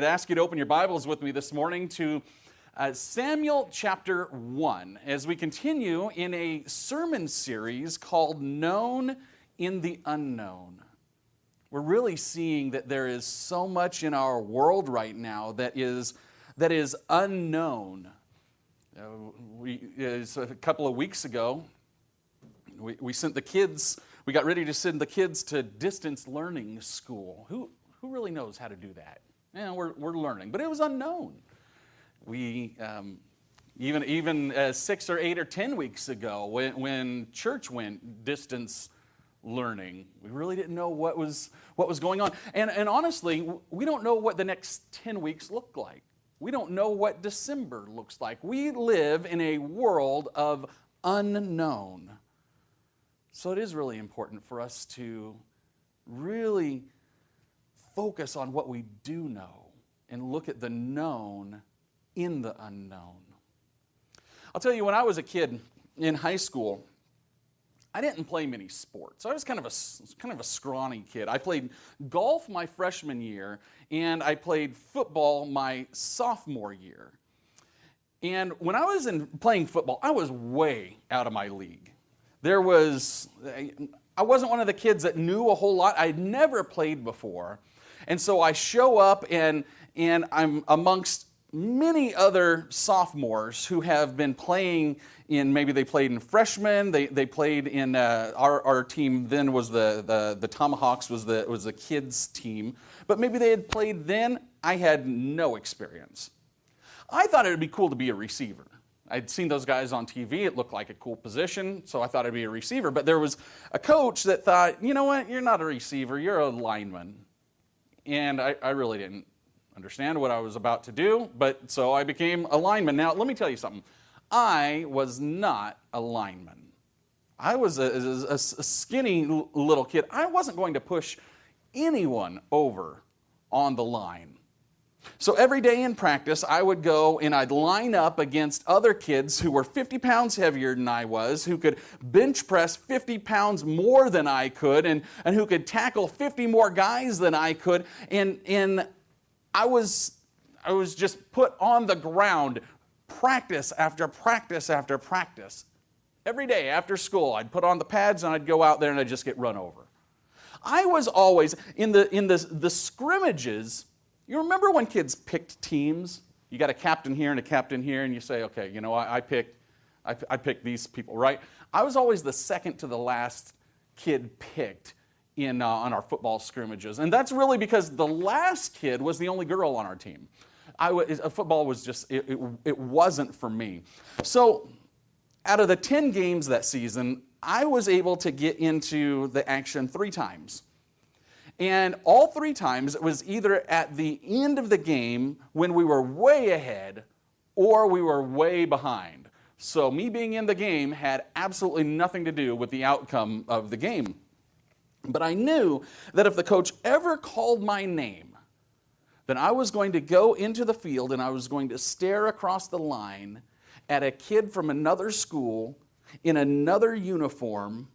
I'd ask you to open your Bibles with me this morning to uh, Samuel chapter 1 as we continue in a sermon series called Known in the Unknown. We're really seeing that there is so much in our world right now that is, that is unknown. Uh, we, a couple of weeks ago, we, we sent the kids, we got ready to send the kids to distance learning school. Who, who really knows how to do that? Yeah, we're, we're learning, but it was unknown. We, um, even, even uh, six or eight or ten weeks ago, when, when church went distance learning, we really didn't know what was, what was going on. And, and honestly, we don't know what the next 10 weeks look like. We don't know what December looks like. We live in a world of unknown. So it is really important for us to really focus on what we do know and look at the known in the unknown. I'll tell you, when I was a kid in high school, I didn't play many sports. I was kind of a kind of a scrawny kid. I played golf my freshman year, and I played football my sophomore year. And when I was in playing football, I was way out of my league. There was I wasn't one of the kids that knew a whole lot. I'd never played before. And so I show up and, and I'm amongst many other sophomores who have been playing in maybe they played in freshmen they, they played in uh, our, our team then was the, the, the tomahawks was the, was the kids team but maybe they had played then i had no experience i thought it would be cool to be a receiver I'd seen those guys on TV. It looked like a cool position, so I thought I'd be a receiver. But there was a coach that thought, you know what, you're not a receiver, you're a lineman and I, I really didn't understand what I was about to do, but so I became a lineman. Now, let me tell you something. I was not a lineman. I was a, a, a, skinny little kid. I wasn't going to push anyone over on the line. So every day in practice, I would go and I'd line up against other kids who were 50 pounds heavier than I was, who could bench press 50 pounds more than I could, and, and who could tackle 50 more guys than I could. And, and I, was, I was just put on the ground practice after practice after practice. Every day after school, I'd put on the pads and I'd go out there and I'd just get run over. I was always in the, in the, the scrimmages you remember when kids picked teams? You got a captain here and a captain here, and you say, okay, you know, I, I picked, I, I picked these people, right? I was always the second to the last kid picked in, uh, on our football scrimmages. And that's really because the last kid was the only girl on our team. I was, football was just, it, it, it wasn't for me. So out of the 10 games that season, I was able to get into the action three times. And all three times it was either at the end of the game when we were way ahead or we were way behind. So, me being in the game had absolutely nothing to do with the outcome of the game. But I knew that if the coach ever called my name, then I was going to go into the field and I was going to stare across the line at a kid from another school in another uniform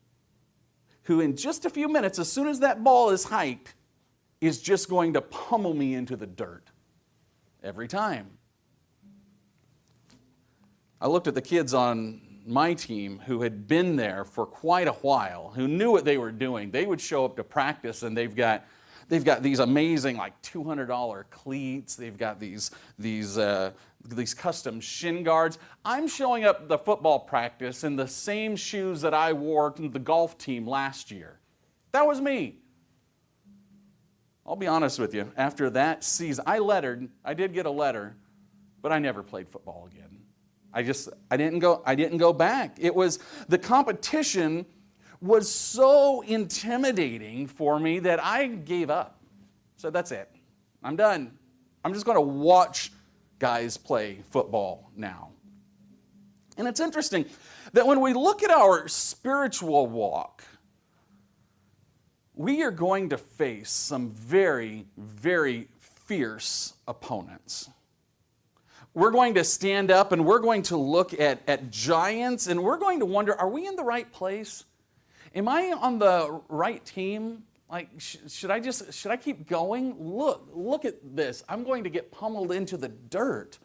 who, in just a few minutes, as soon as that ball is hiked, is just going to pummel me into the dirt every time. I looked at the kids on my team who had been there for quite a while, who knew what they were doing. They would show up to practice and they've got they've got these amazing like $200 cleats. They've got these these uh, these custom shin guards. I'm showing up the football practice in the same shoes that I wore to the golf team last year. That was me. I'll be honest with you. After that season, I lettered. I did get a letter, but I never played football again. I just I didn't go I didn't go back. It was the competition was so intimidating for me that I gave up. So that's it. I'm done. I'm just going to watch guys play football now. And it's interesting that when we look at our spiritual walk, we are going to face some very, very fierce opponents. We're going to stand up and we're going to look at, at giants and we're going to wonder are we in the right place? Am I on the right team? Like, sh- should I just, should I keep going? Look, look at this. I'm going to get pummeled into the dirt.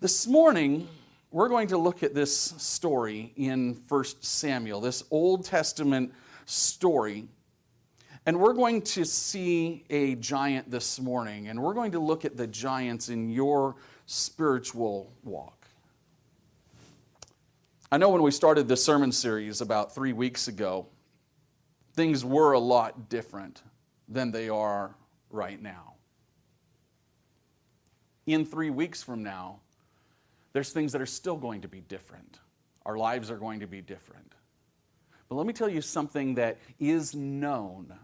This morning, we're going to look at this story in 1 Samuel, this Old Testament story. And we're going to see a giant this morning, and we're going to look at the giants in your spiritual walk. I know when we started this sermon series about three weeks ago, things were a lot different than they are right now. In three weeks from now, there's things that are still going to be different. Our lives are going to be different. But let me tell you something that is known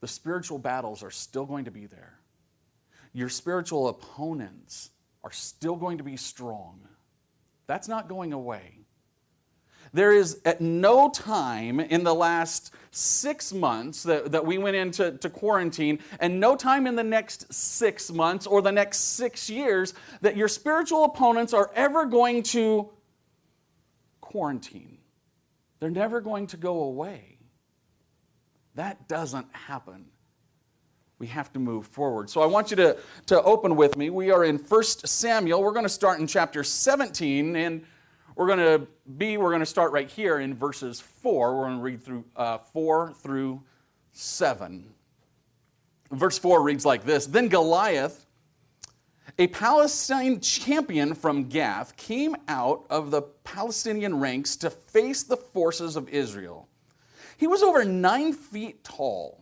the spiritual battles are still going to be there. Your spiritual opponents are still going to be strong. That's not going away. There is at no time in the last six months that, that we went into to quarantine, and no time in the next six months or the next six years that your spiritual opponents are ever going to quarantine. They're never going to go away. That doesn't happen. We have to move forward. So I want you to, to open with me. We are in 1 Samuel. We're going to start in chapter 17, and we're going to be, we're going to start right here in verses 4. We're going to read through uh, 4 through 7. Verse 4 reads like this Then Goliath, a Palestine champion from Gath, came out of the Palestinian ranks to face the forces of Israel. He was over nine feet tall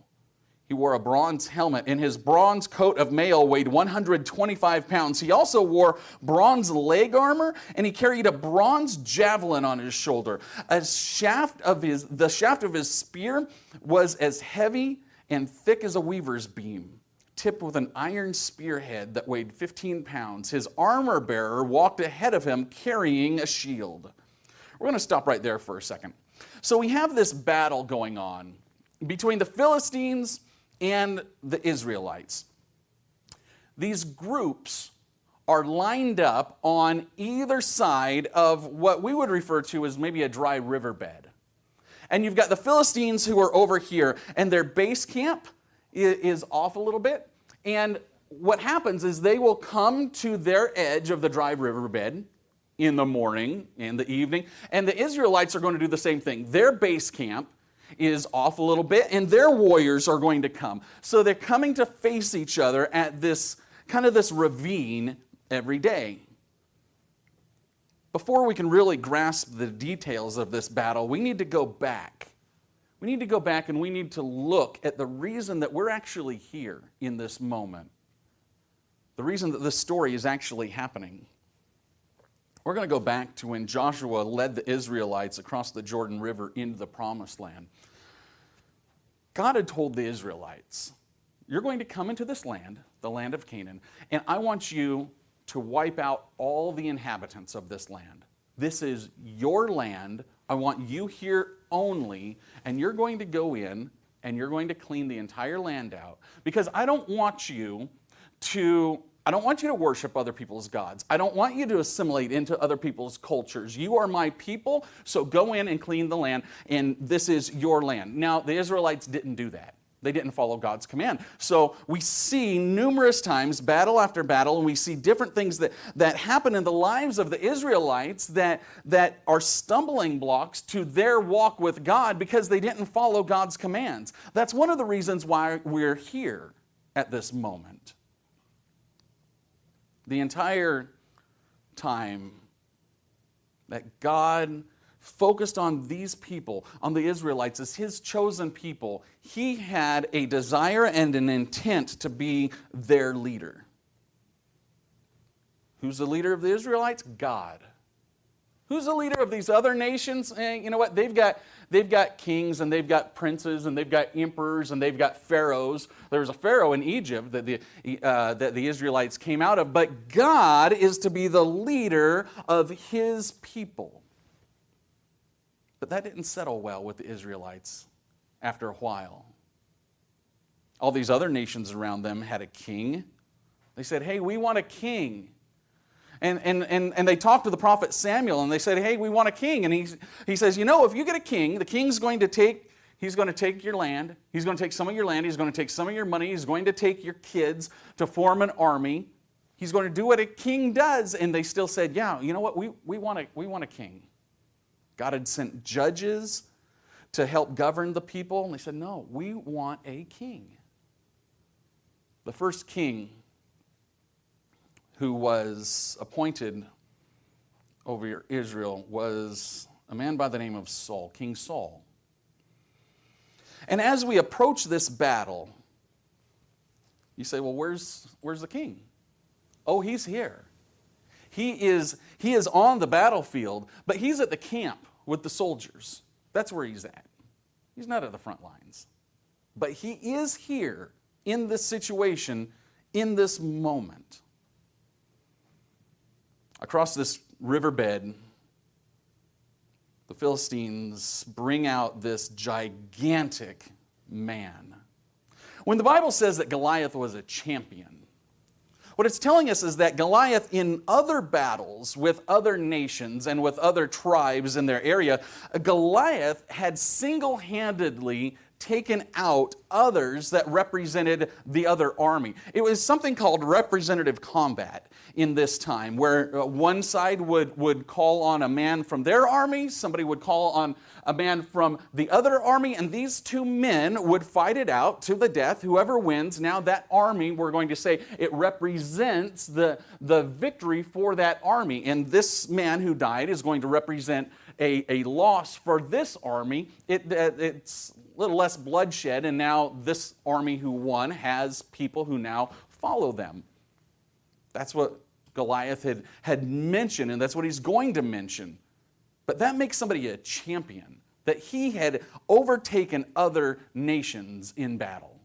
he wore a bronze helmet, and his bronze coat of mail weighed 125 pounds. He also wore bronze leg armor, and he carried a bronze javelin on his shoulder. A shaft of his, the shaft of his spear was as heavy and thick as a weaver's beam, tipped with an iron spearhead that weighed 15 pounds. His armor bearer walked ahead of him carrying a shield. We're going to stop right there for a second. So we have this battle going on between the Philistines and the Israelites. These groups are lined up on either side of what we would refer to as maybe a dry riverbed. And you've got the Philistines who are over here, and their base camp is off a little bit. And what happens is they will come to their edge of the dry riverbed in the morning and the evening, and the Israelites are going to do the same thing. Their base camp is off a little bit, and their warriors are going to come. So they're coming to face each other at this kind of this ravine every day. Before we can really grasp the details of this battle, we need to go back. We need to go back and we need to look at the reason that we're actually here in this moment. The reason that this story is actually happening. We're going to go back to when Joshua led the Israelites across the Jordan River into the promised land. God had told the Israelites, You're going to come into this land, the land of Canaan, and I want you to wipe out all the inhabitants of this land. This is your land. I want you here only, and you're going to go in and you're going to clean the entire land out because I don't want you to I don't want you to worship other people's gods. I don't want you to assimilate into other people's cultures. You are my people, so go in and clean the land, and this is your land. Now, the Israelites didn't do that. They didn't follow God's command. So we see numerous times, battle after battle, and we see different things that, that happen in the lives of the Israelites that, that are stumbling blocks to their walk with God because they didn't follow God's commands. That's one of the reasons why we're here at this moment the entire time that God focused on these people, on the Israelites, as his chosen people, he had a desire and an intent to be their leader. Who's the leader of the Israelites? God. Who's the leader of these other nations? Eh, you know what? They've got, they've got kings and they've got princes and they've got emperors and they've got pharaohs. There was a pharaoh in Egypt that the, uh, that the Israelites came out of, but God is to be the leader of his people. But that didn't settle well with the Israelites after a while. All these other nations around them had a king. They said, Hey, we want a king. And, and, and, and they talked to the prophet Samuel and they said, Hey, we want a king. And he, he says, You know, if you get a king, the king's going to take He's going to take your land. He's going to take some of your land. He's going to take some of your money. He's going to take your kids to form an army. He's going to do what a king does. And they still said, Yeah, you know what? We, we, want, a, we want a king. God had sent judges to help govern the people. And they said, No, we want a king. The first king who was appointed over Israel was a man by the name of Saul, King Saul. And as we approach this battle, you say, well, where's, where's the king? Oh, he's here. He is, he is on the battlefield, but he's at the camp with the soldiers. That's where he's at. He's not at the front lines. But he is here in this situation, in this moment. Across this riverbed, the Philistines bring out this gigantic man. When the Bible says that Goliath was a champion, what it's telling us is that Goliath, in other battles with other nations and with other tribes in their area, Goliath had single handedly taken out others that represented the other army. It was something called representative combat in this time, where uh, one side would, would call on a man from their army, somebody would call on a man from the other army, and these two men would fight it out to the death. Whoever wins, now that army, we're going to say it represents the, the victory for that army. And this man who died is going to represent a, a loss for this army. It, it's a little less bloodshed, and now this army who won has people who now follow them. That's what Goliath had, had mentioned, and that's what he's going to mention. But that makes somebody a champion, that he had overtaken other nations in battle.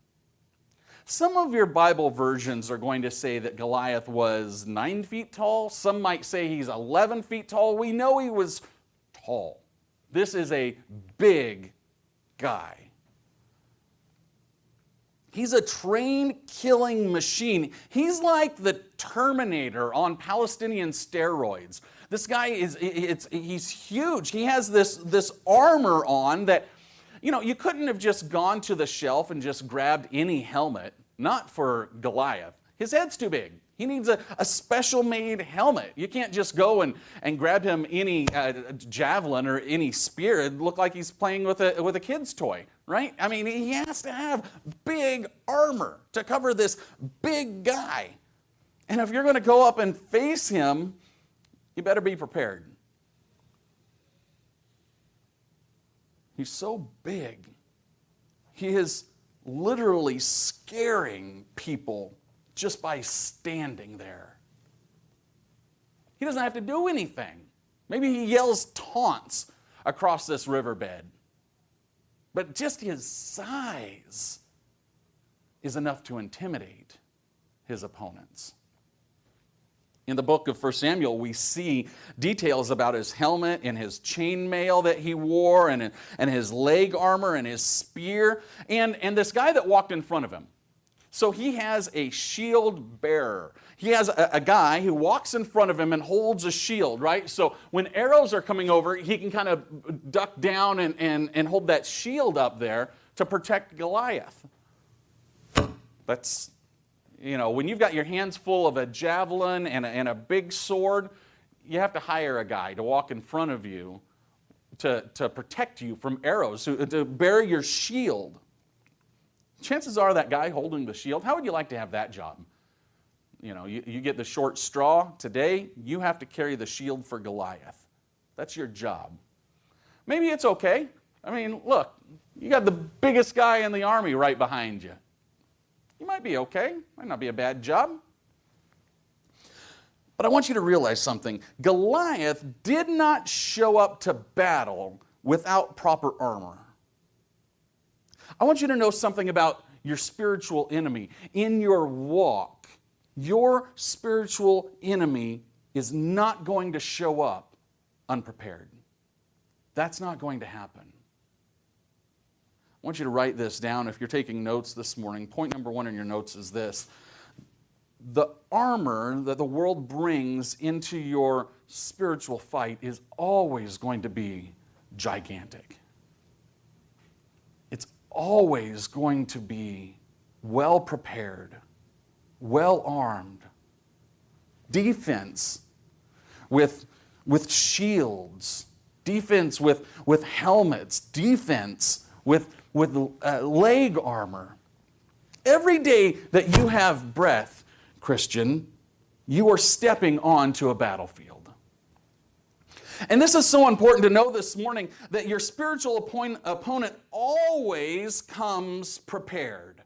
Some of your Bible versions are going to say that Goliath was nine feet tall. Some might say he's 11 feet tall. We know he was tall. This is a big guy. He's a train killing machine. He's like the Terminator on Palestinian steroids. This guy is it's, he's huge. He has this, this armor on that, you know, you couldn't have just gone to the shelf and just grabbed any helmet, not for Goliath. His head's too big. He needs a, a special made helmet. You can't just go and, and grab him any uh, javelin or any spear. It look like he's playing with a, with a kid's toy, right? I mean, he has to have big armor to cover this big guy. And if you're going to go up and face him, you better be prepared. He's so big, he is literally scaring people just by standing there. He doesn't have to do anything. Maybe he yells taunts across this riverbed. But just his size is enough to intimidate his opponents. In the book of 1 Samuel, we see details about his helmet and his chainmail that he wore and, and his leg armor and his spear and, and this guy that walked in front of him. So he has a shield bearer. He has a, a, guy who walks in front of him and holds a shield, right? So when arrows are coming over, he can kind of duck down and, and, and hold that shield up there to protect Goliath. That's, you know, when you've got your hands full of a javelin and a, and a big sword, you have to hire a guy to walk in front of you to, to protect you from arrows, to, to bear your shield chances are that guy holding the shield, how would you like to have that job? You know, you, you get the short straw. Today, you have to carry the shield for Goliath. That's your job. Maybe it's okay. I mean, look, you got the biggest guy in the army right behind you. You might be okay. Might not be a bad job. But I want you to realize something. Goliath did not show up to battle without proper armor. I want you to know something about your spiritual enemy. In your walk, your spiritual enemy is not going to show up unprepared. That's not going to happen. I want you to write this down if you're taking notes this morning. Point number one in your notes is this the armor that the world brings into your spiritual fight is always going to be gigantic. Always going to be well prepared, well armed. Defense with, with shields, defense with, with helmets, defense with, with uh, leg armor. Every day that you have breath, Christian, you are stepping onto a battlefield. And this is so important to know this morning that your spiritual opponent always comes prepared.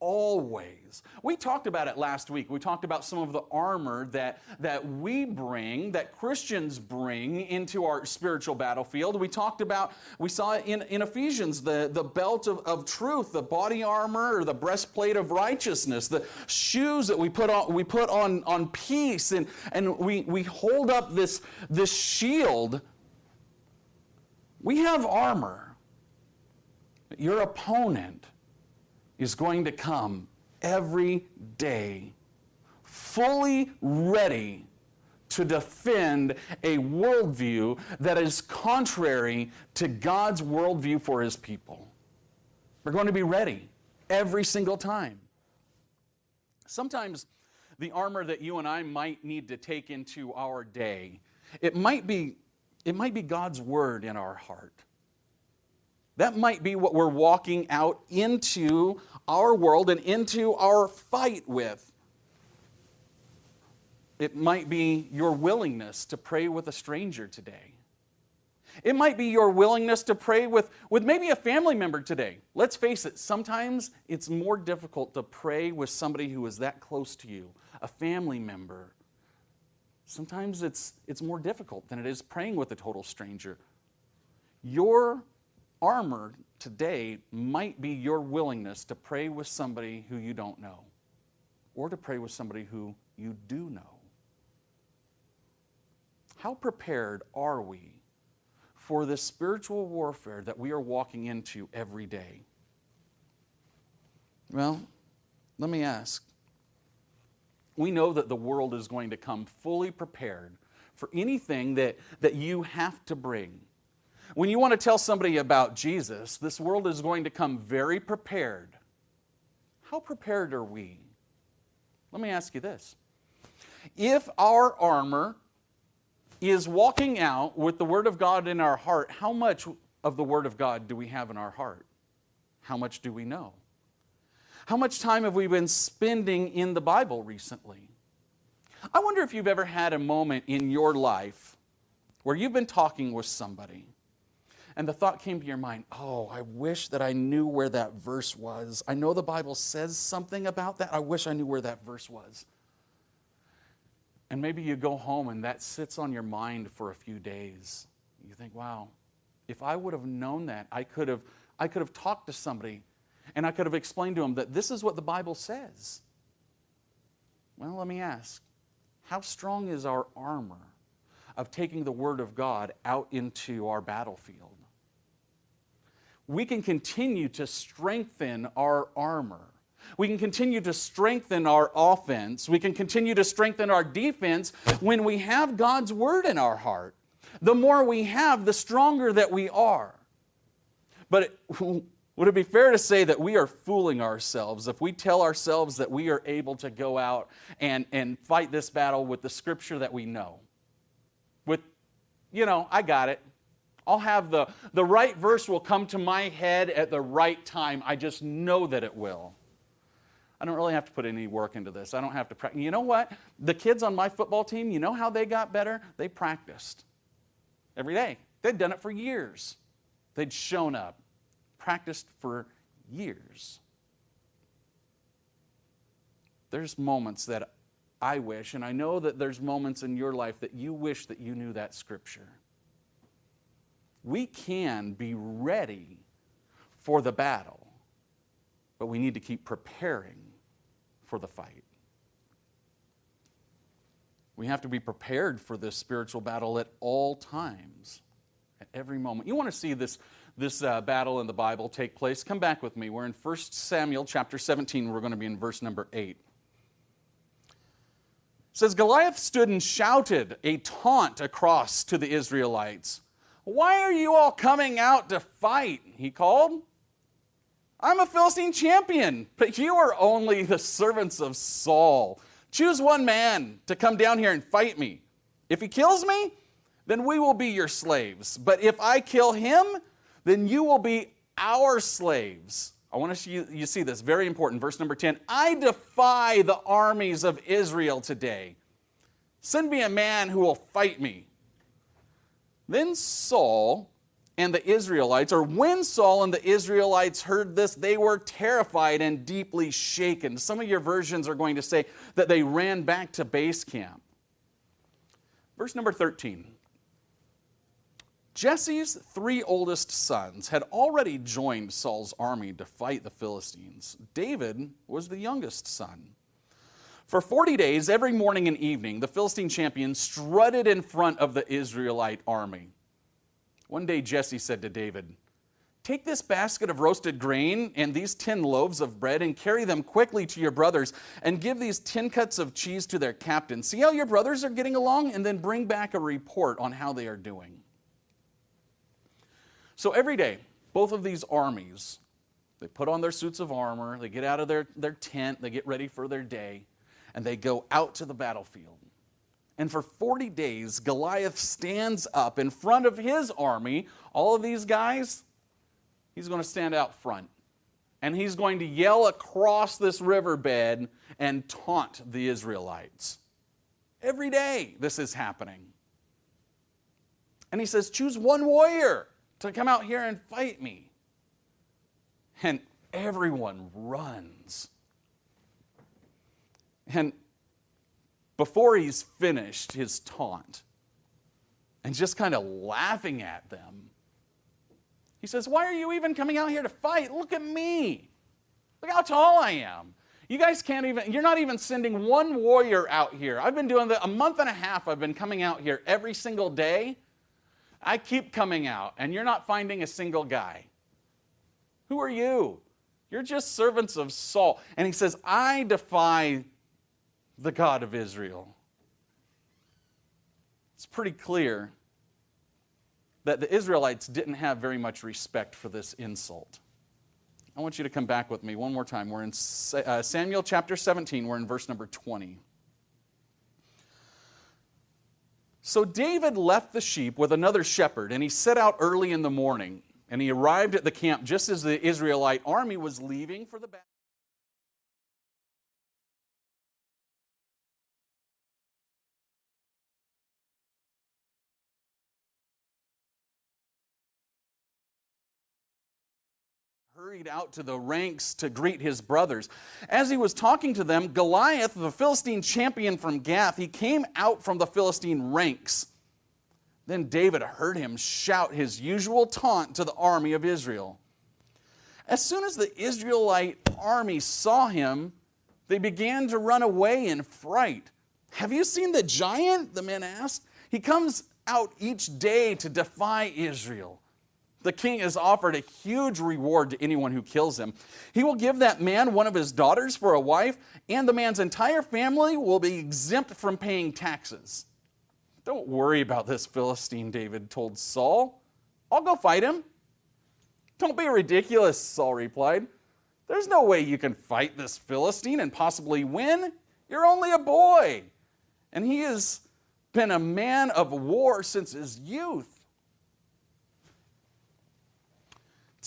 Always. We talked about it last week. We talked about some of the armor that, that we bring, that Christians bring into our spiritual battlefield. We talked about, we saw it in, in Ephesians, the, the belt of, of truth, the body armor, or the breastplate of righteousness, the shoes that we put on, we put on, on peace, and, and we, we hold up this, this shield. We have armor. Your opponent is going to come every day, fully ready to defend a worldview that is contrary to God's worldview for his people. We're going to be ready every single time. Sometimes the armor that you and I might need to take into our day, it might be, it might be God's word in our heart. That might be what we're walking out into our world and into our fight with. It might be your willingness to pray with a stranger today. It might be your willingness to pray with, with maybe a family member today. Let's face it, sometimes it's more difficult to pray with somebody who is that close to you, a family member. Sometimes it's, it's more difficult than it is praying with a total stranger. Your armor today might be your willingness to pray with somebody who you don't know or to pray with somebody who you do know. How prepared are we for this spiritual warfare that we are walking into every day? Well, let me ask. We know that the world is going to come fully prepared for anything that, that you have to bring when you want to tell somebody about Jesus, this world is going to come very prepared. How prepared are we? Let me ask you this. If our armor is walking out with the Word of God in our heart, how much of the Word of God do we have in our heart? How much do we know? How much time have we been spending in the Bible recently? I wonder if you've ever had a moment in your life where you've been talking with somebody and the thought came to your mind, oh, I wish that I knew where that verse was. I know the Bible says something about that. I wish I knew where that verse was. And maybe you go home and that sits on your mind for a few days. You think, wow, if I would have known that, I could have, I could have talked to somebody and I could have explained to them that this is what the Bible says. Well, let me ask how strong is our armor of taking the Word of God out into our battlefield? We can continue to strengthen our armor. We can continue to strengthen our offense. We can continue to strengthen our defense when we have God's word in our heart. The more we have, the stronger that we are. But it, would it be fair to say that we are fooling ourselves if we tell ourselves that we are able to go out and, and fight this battle with the scripture that we know? With, you know, I got it. I'll have the, the right verse will come to my head at the right time. I just know that it will. I don't really have to put any work into this. I don't have to practice. You know what? The kids on my football team, you know how they got better? They practiced every day. They'd done it for years. They'd shown up, practiced for years. There's moments that I wish, and I know that there's moments in your life that you wish that you knew that scripture we can be ready for the battle, but we need to keep preparing for the fight. We have to be prepared for this spiritual battle at all times, at every moment. You want to see this, this uh, battle in the Bible take place? Come back with me. We're in 1 Samuel chapter 17. We're going to be in verse number 8. It says Goliath stood and shouted a taunt across to the Israelites. Why are you all coming out to fight? He called. I'm a Philistine champion, but you are only the servants of Saul. Choose one man to come down here and fight me. If he kills me, then we will be your slaves. But if I kill him, then you will be our slaves. I want to see you, you see this, very important. Verse number 10 I defy the armies of Israel today. Send me a man who will fight me. Then Saul and the Israelites, or when Saul and the Israelites heard this, they were terrified and deeply shaken. Some of your versions are going to say that they ran back to base camp. Verse number 13. Jesse's three oldest sons had already joined Saul's army to fight the Philistines. David was the youngest son. For 40 days, every morning and evening, the Philistine champion strutted in front of the Israelite army. One day Jesse said to David, Take this basket of roasted grain and these 10 loaves of bread and carry them quickly to your brothers and give these 10 cuts of cheese to their captain. See how your brothers are getting along and then bring back a report on how they are doing. So every day, both of these armies, they put on their suits of armor, they get out of their, their tent, they get ready for their day, and they go out to the battlefield. And for 40 days, Goliath stands up in front of his army. All of these guys, he's going to stand out front. And he's going to yell across this riverbed and taunt the Israelites. Every day, this is happening. And he says, Choose one warrior to come out here and fight me. And everyone runs. And before he's finished his taunt and just kind of laughing at them, he says, Why are you even coming out here to fight? Look at me. Look how tall I am. You guys can't even, you're not even sending one warrior out here. I've been doing that a month and a half, I've been coming out here every single day. I keep coming out, and you're not finding a single guy. Who are you? You're just servants of Saul. And he says, I defy the God of Israel. It's pretty clear that the Israelites didn't have very much respect for this insult. I want you to come back with me one more time. We're in uh, Samuel chapter 17, we're in verse number 20. So David left the sheep with another shepherd, and he set out early in the morning. And he arrived at the camp just as the Israelite army was leaving for the battle. Hurried out to the ranks to greet his brothers. As he was talking to them, Goliath, the Philistine champion from Gath, he came out from the Philistine ranks. Then David heard him shout his usual taunt to the army of Israel. As soon as the Israelite army saw him, they began to run away in fright. Have you seen the giant? The men asked. He comes out each day to defy Israel. The king has offered a huge reward to anyone who kills him. He will give that man one of his daughters for a wife, and the man's entire family will be exempt from paying taxes. Don't worry about this Philistine, David told Saul. I'll go fight him. Don't be ridiculous, Saul replied. There's no way you can fight this Philistine and possibly win. You're only a boy. And he has been a man of war since his youth.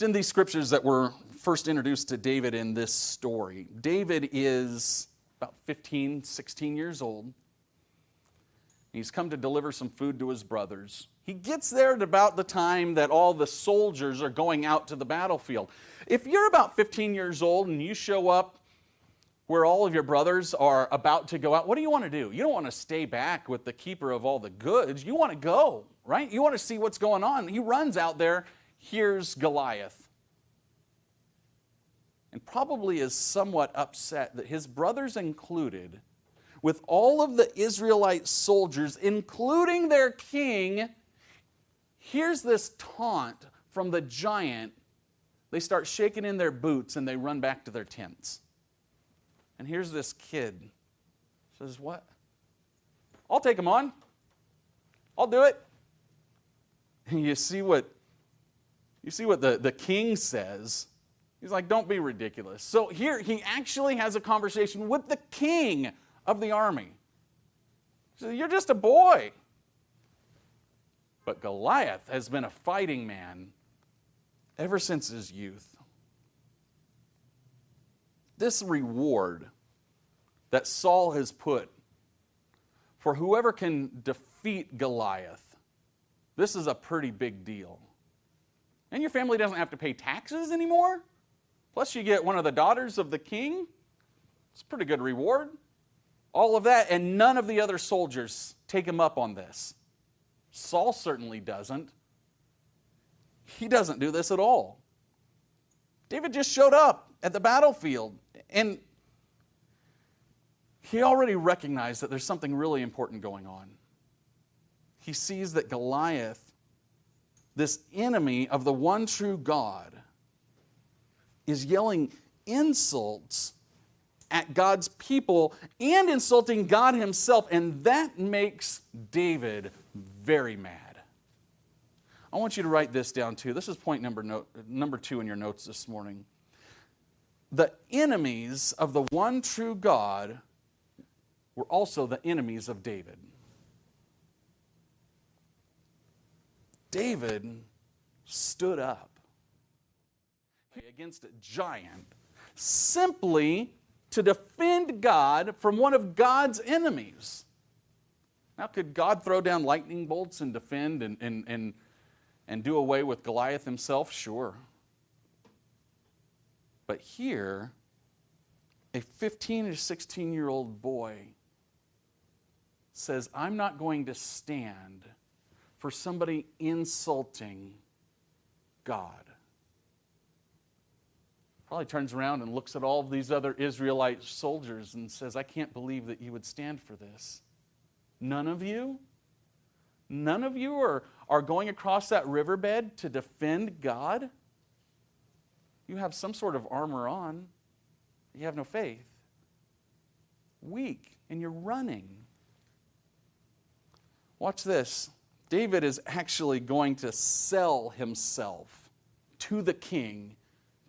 It's in these scriptures that we're first introduced to David in this story. David is about 15, 16 years old. He's come to deliver some food to his brothers. He gets there at about the time that all the soldiers are going out to the battlefield. If you're about 15 years old and you show up where all of your brothers are about to go out, what do you want to do? You don't want to stay back with the keeper of all the goods. You want to go, right? You want to see what's going on. He runs out there hears Goliath and probably is somewhat upset that his brothers included, with all of the Israelite soldiers, including their king, hears this taunt from the giant. They start shaking in their boots and they run back to their tents. And here's this kid says, What? I'll take him on. I'll do it. And you see what you see what the, the king says He's like, don't be ridiculous. So here he actually has a conversation with the king of the army. You're just a boy. But Goliath has been a fighting man ever since his youth. This reward that Saul has put for whoever can defeat Goliath, this is a pretty big deal. And your family doesn't have to pay taxes anymore. Plus, you get one of the daughters of the king. It's a pretty good reward. All of that, and none of the other soldiers take him up on this. Saul certainly doesn't. He doesn't do this at all. David just showed up at the battlefield, and he already recognized that there's something really important going on. He sees that Goliath, this enemy of the one true God, is yelling insults at God's people and insulting God Himself, and that makes David very mad. I want you to write this down too. This is point number, number two in your notes this morning. The enemies of the one true God were also the enemies of David. David stood up against a giant simply to defend God from one of God's enemies. Now, could God throw down lightning bolts and defend and, and, and, and do away with Goliath himself? Sure. But here, a 15 or 16 year old boy says, I'm not going to stand for somebody insulting God probably turns around and looks at all these other Israelite soldiers and says, I can't believe that you would stand for this. None of you? None of you are, are going across that riverbed to defend God? You have some sort of armor on, you have no faith. Weak, and you're running. Watch this. David is actually going to sell himself to the king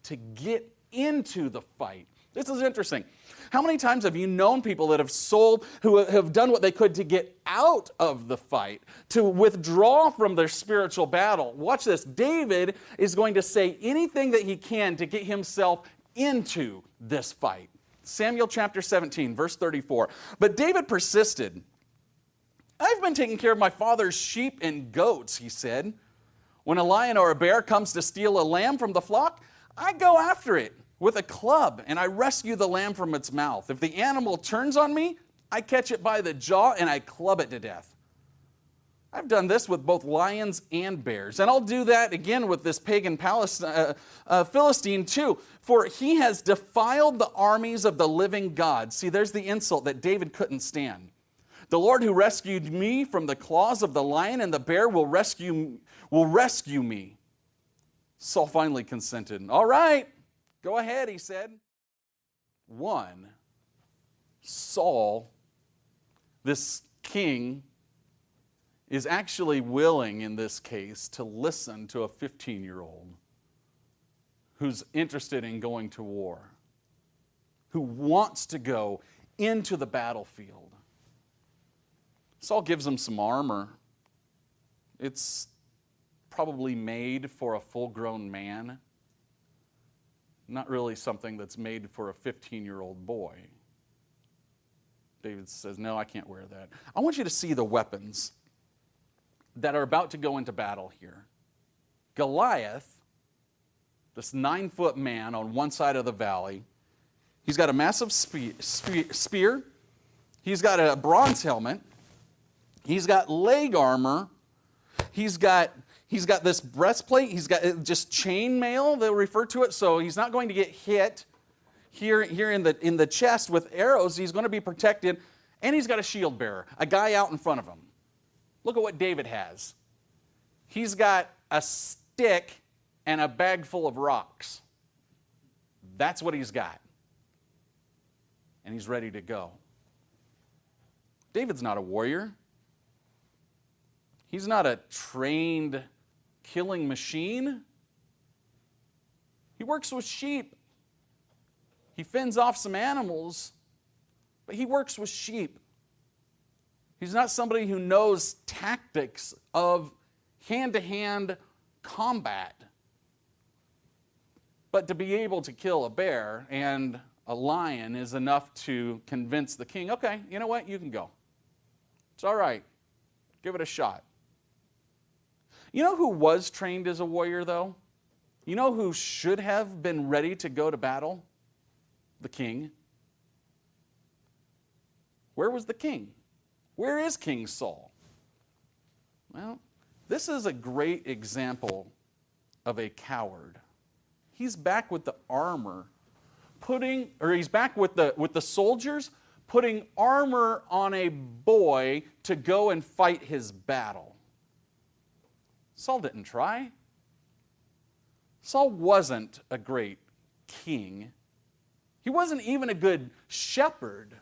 to get into the fight. This is interesting. How many times have you known people that have sold, who have done what they could to get out of the fight, to withdraw from their spiritual battle? Watch this. David is going to say anything that he can to get himself into this fight. Samuel chapter 17, verse 34. But David persisted. I've been taking care of my father's sheep and goats, he said. When a lion or a bear comes to steal a lamb from the flock, I go after it with a club and I rescue the lamb from its mouth. If the animal turns on me, I catch it by the jaw and I club it to death. I've done this with both lions and bears, and I'll do that again with this pagan Palestine, uh, uh, Philistine too. For he has defiled the armies of the living God. See, there's the insult that David couldn't stand. The Lord who rescued me from the claws of the lion and the bear will rescue, will rescue me. Saul finally consented. All right, go ahead, he said. One, Saul, this king, is actually willing in this case to listen to a 15 year old who's interested in going to war, who wants to go into the battlefield. Saul gives him some armor. It's probably made for a full grown man, not really something that's made for a 15 year old boy. David says, No, I can't wear that. I want you to see the weapons that are about to go into battle here. Goliath, this nine foot man on one side of the valley, he's got a massive spear, he's got a bronze helmet, he's got leg armor, he's got He's got this breastplate. He's got uh, just chainmail, they'll refer to it. So he's not going to get hit here, here in, the, in the chest with arrows. He's going to be protected. And he's got a shield bearer, a guy out in front of him. Look at what David has. He's got a stick and a bag full of rocks. That's what he's got. And he's ready to go. David's not a warrior. He's not a trained killing machine. He works with sheep. He fends off some animals, but he works with sheep. He's not somebody who knows tactics of hand to hand combat. But to be able to kill a bear and a lion is enough to convince the king okay, you know what? You can go. It's all right. Give it a shot. You know who was trained as a warrior, though? You know who should have been ready to go to battle? The king. Where was the king? Where is King Saul? Well, this is a great example of a coward. He's back with the armor, putting, or he's back with the, with the soldiers, putting armor on a boy to go and fight his battle. Saul didn't try. Saul wasn't a great king. He wasn't even a good shepherd.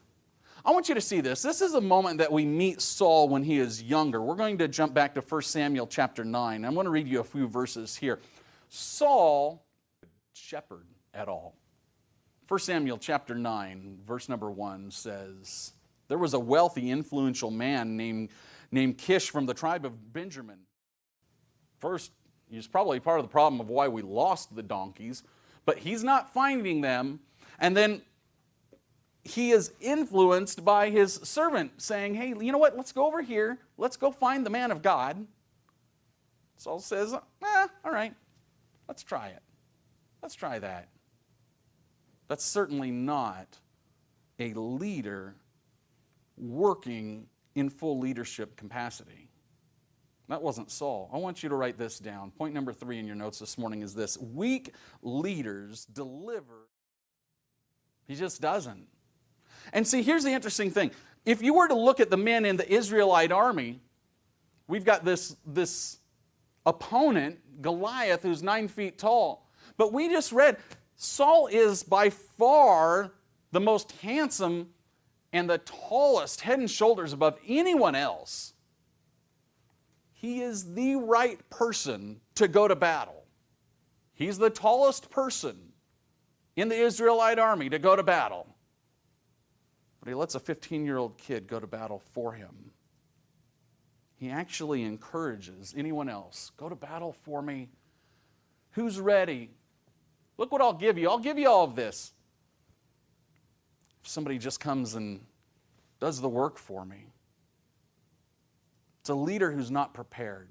I want you to see this. This is a moment that we meet Saul when he is younger. We're going to jump back to 1 Samuel chapter 9. I'm going to read you a few verses here. Saul, shepherd at all. 1 Samuel chapter 9, verse number 1 says, There was a wealthy, influential man named, named Kish from the tribe of Benjamin. First, he's probably part of the problem of why we lost the donkeys, but he's not finding them. And then he is influenced by his servant saying, Hey, you know what? Let's go over here. Let's go find the man of God. Saul says, Eh, all right, let's try it. Let's try that. That's certainly not a leader working in full leadership capacity. That wasn't Saul. I want you to write this down. Point number three in your notes this morning is this weak leaders deliver. He just doesn't. And see, here's the interesting thing. If you were to look at the men in the Israelite army, we've got this, this opponent, Goliath, who's nine feet tall. But we just read Saul is by far the most handsome and the tallest, head and shoulders above anyone else. He is the right person to go to battle. He's the tallest person in the Israelite army to go to battle but he lets a 15 year old kid go to battle for him. He actually encourages anyone else go to battle for me. Who's ready? Look what I'll give you. I'll give you all of this. If somebody just comes and does the work for me, it's a leader who's not prepared.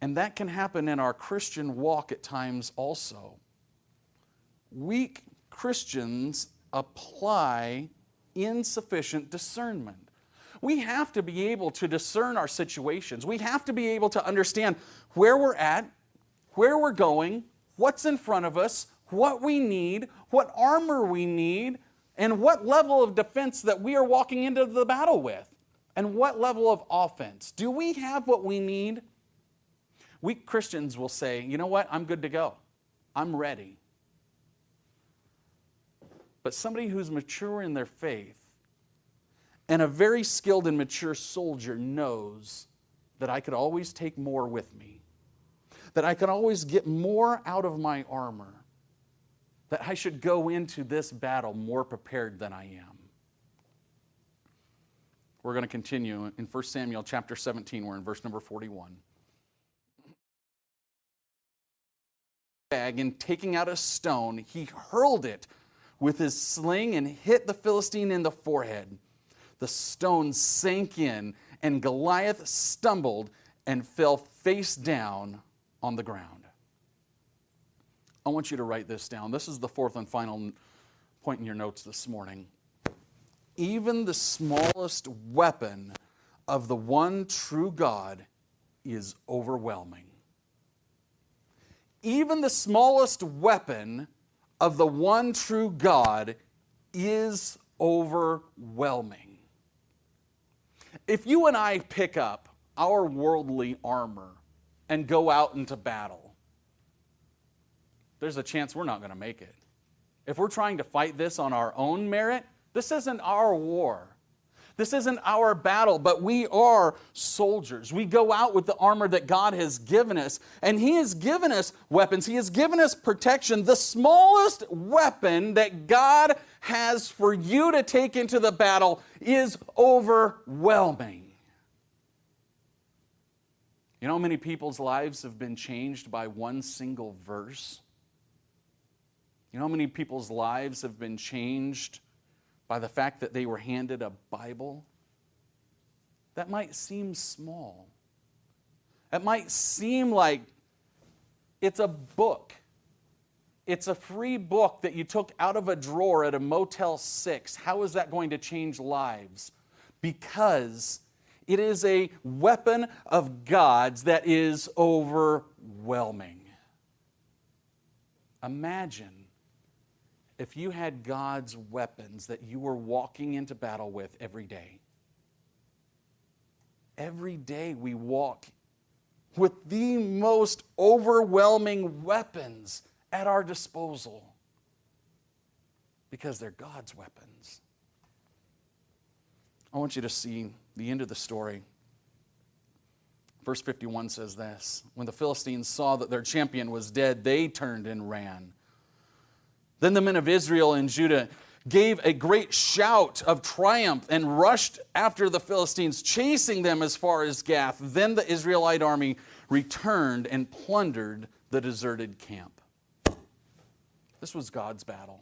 And that can happen in our Christian walk at times also. Weak Christians apply insufficient discernment. We have to be able to discern our situations. We have to be able to understand where we're at, where we're going, what's in front of us, what we need, what armor we need, and what level of defense that we are walking into the battle with, and what level of offense. Do we have what we need? We Christians will say, you know what, I'm good to go. I'm ready. But somebody who's mature in their faith and a very skilled and mature soldier knows that I could always take more with me, that I can always get more out of my armor, that I should go into this battle more prepared than I am. We're going to continue in 1 Samuel chapter 17. We're in verse number 41. Bag and taking out a stone, he hurled it with his sling and hit the Philistine in the forehead. The stone sank in, and Goliath stumbled and fell face down on the ground. I want you to write this down. This is the fourth and final point in your notes this morning. Even the smallest weapon of the one true God is overwhelming. Even the smallest weapon of the one true God is overwhelming. If you and I pick up our worldly armor and go out into battle, there's a chance we're not going to make it. If we're trying to fight this on our own merit, this isn't our war. This isn't our battle, but we are soldiers. We go out with the armor that God has given us, and He has given us weapons. He has given us protection. The smallest weapon that God has for you to take into the battle is overwhelming. You know how many people's lives have been changed by one single verse? You know how many people's lives have been changed by the fact that they were handed a Bible? That might seem small. That might seem like it's a book. It's a free book that you took out of a drawer at a Motel 6. How is that going to change lives? Because it is a weapon of God's that is overwhelming. Imagine if you had God's weapons that you were walking into battle with every day. Every day we walk with the most overwhelming weapons at our disposal because they're God's weapons. I want you to see the end of the story. Verse 51 says this When the Philistines saw that their champion was dead, they turned and ran. Then the men of Israel and Judah gave a great shout of triumph and rushed after the Philistines, chasing them as far as Gath. Then the Israelite army returned and plundered the deserted camp. This was God's battle.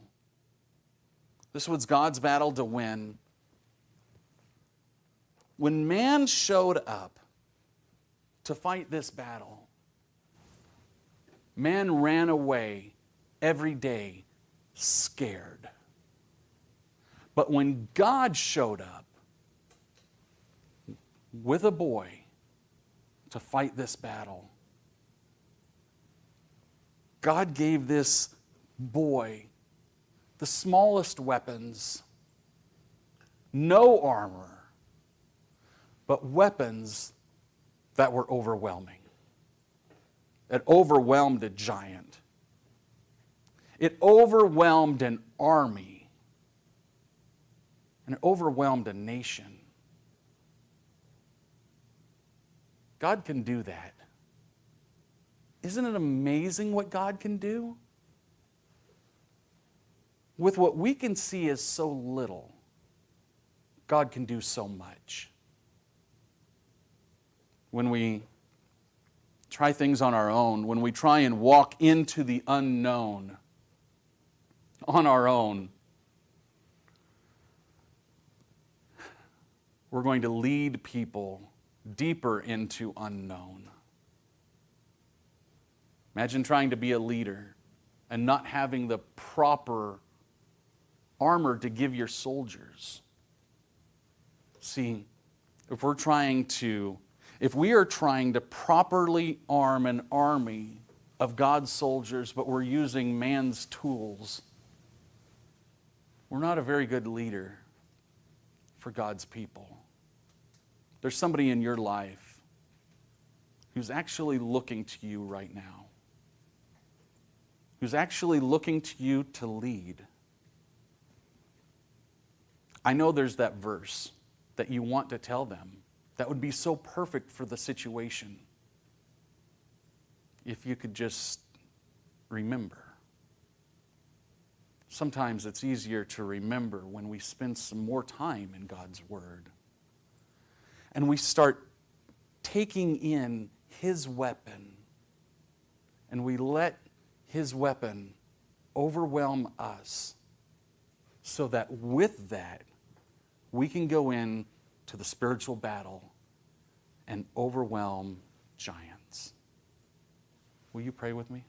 This was God's battle to win. When man showed up to fight this battle, man ran away every day scared. But when God showed up with a boy to fight this battle, God gave this boy the smallest weapons, no armor, but weapons that were overwhelming. It overwhelmed a giant. It overwhelmed an army and it overwhelmed a nation. God can do that. Isn't it amazing what God can do? With what we can see as so little, God can do so much. When we try things on our own, when we try and walk into the unknown, on our own. We're going to lead people deeper into unknown. Imagine trying to be a leader and not having the proper armor to give your soldiers. See, if we're trying to, if we are trying to properly arm an army of God's soldiers, but we're using man's tools, we're not a very good leader for God's people. There's somebody in your life who's actually looking to you right now, who's actually looking to you to lead. I know there's that verse that you want to tell them that would be so perfect for the situation if you could just remember. Sometimes it's easier to remember when we spend some more time in God's Word. And we start taking in His weapon, and we let His weapon overwhelm us so that with that, we can go in to the spiritual battle and overwhelm giants. Will you pray with me?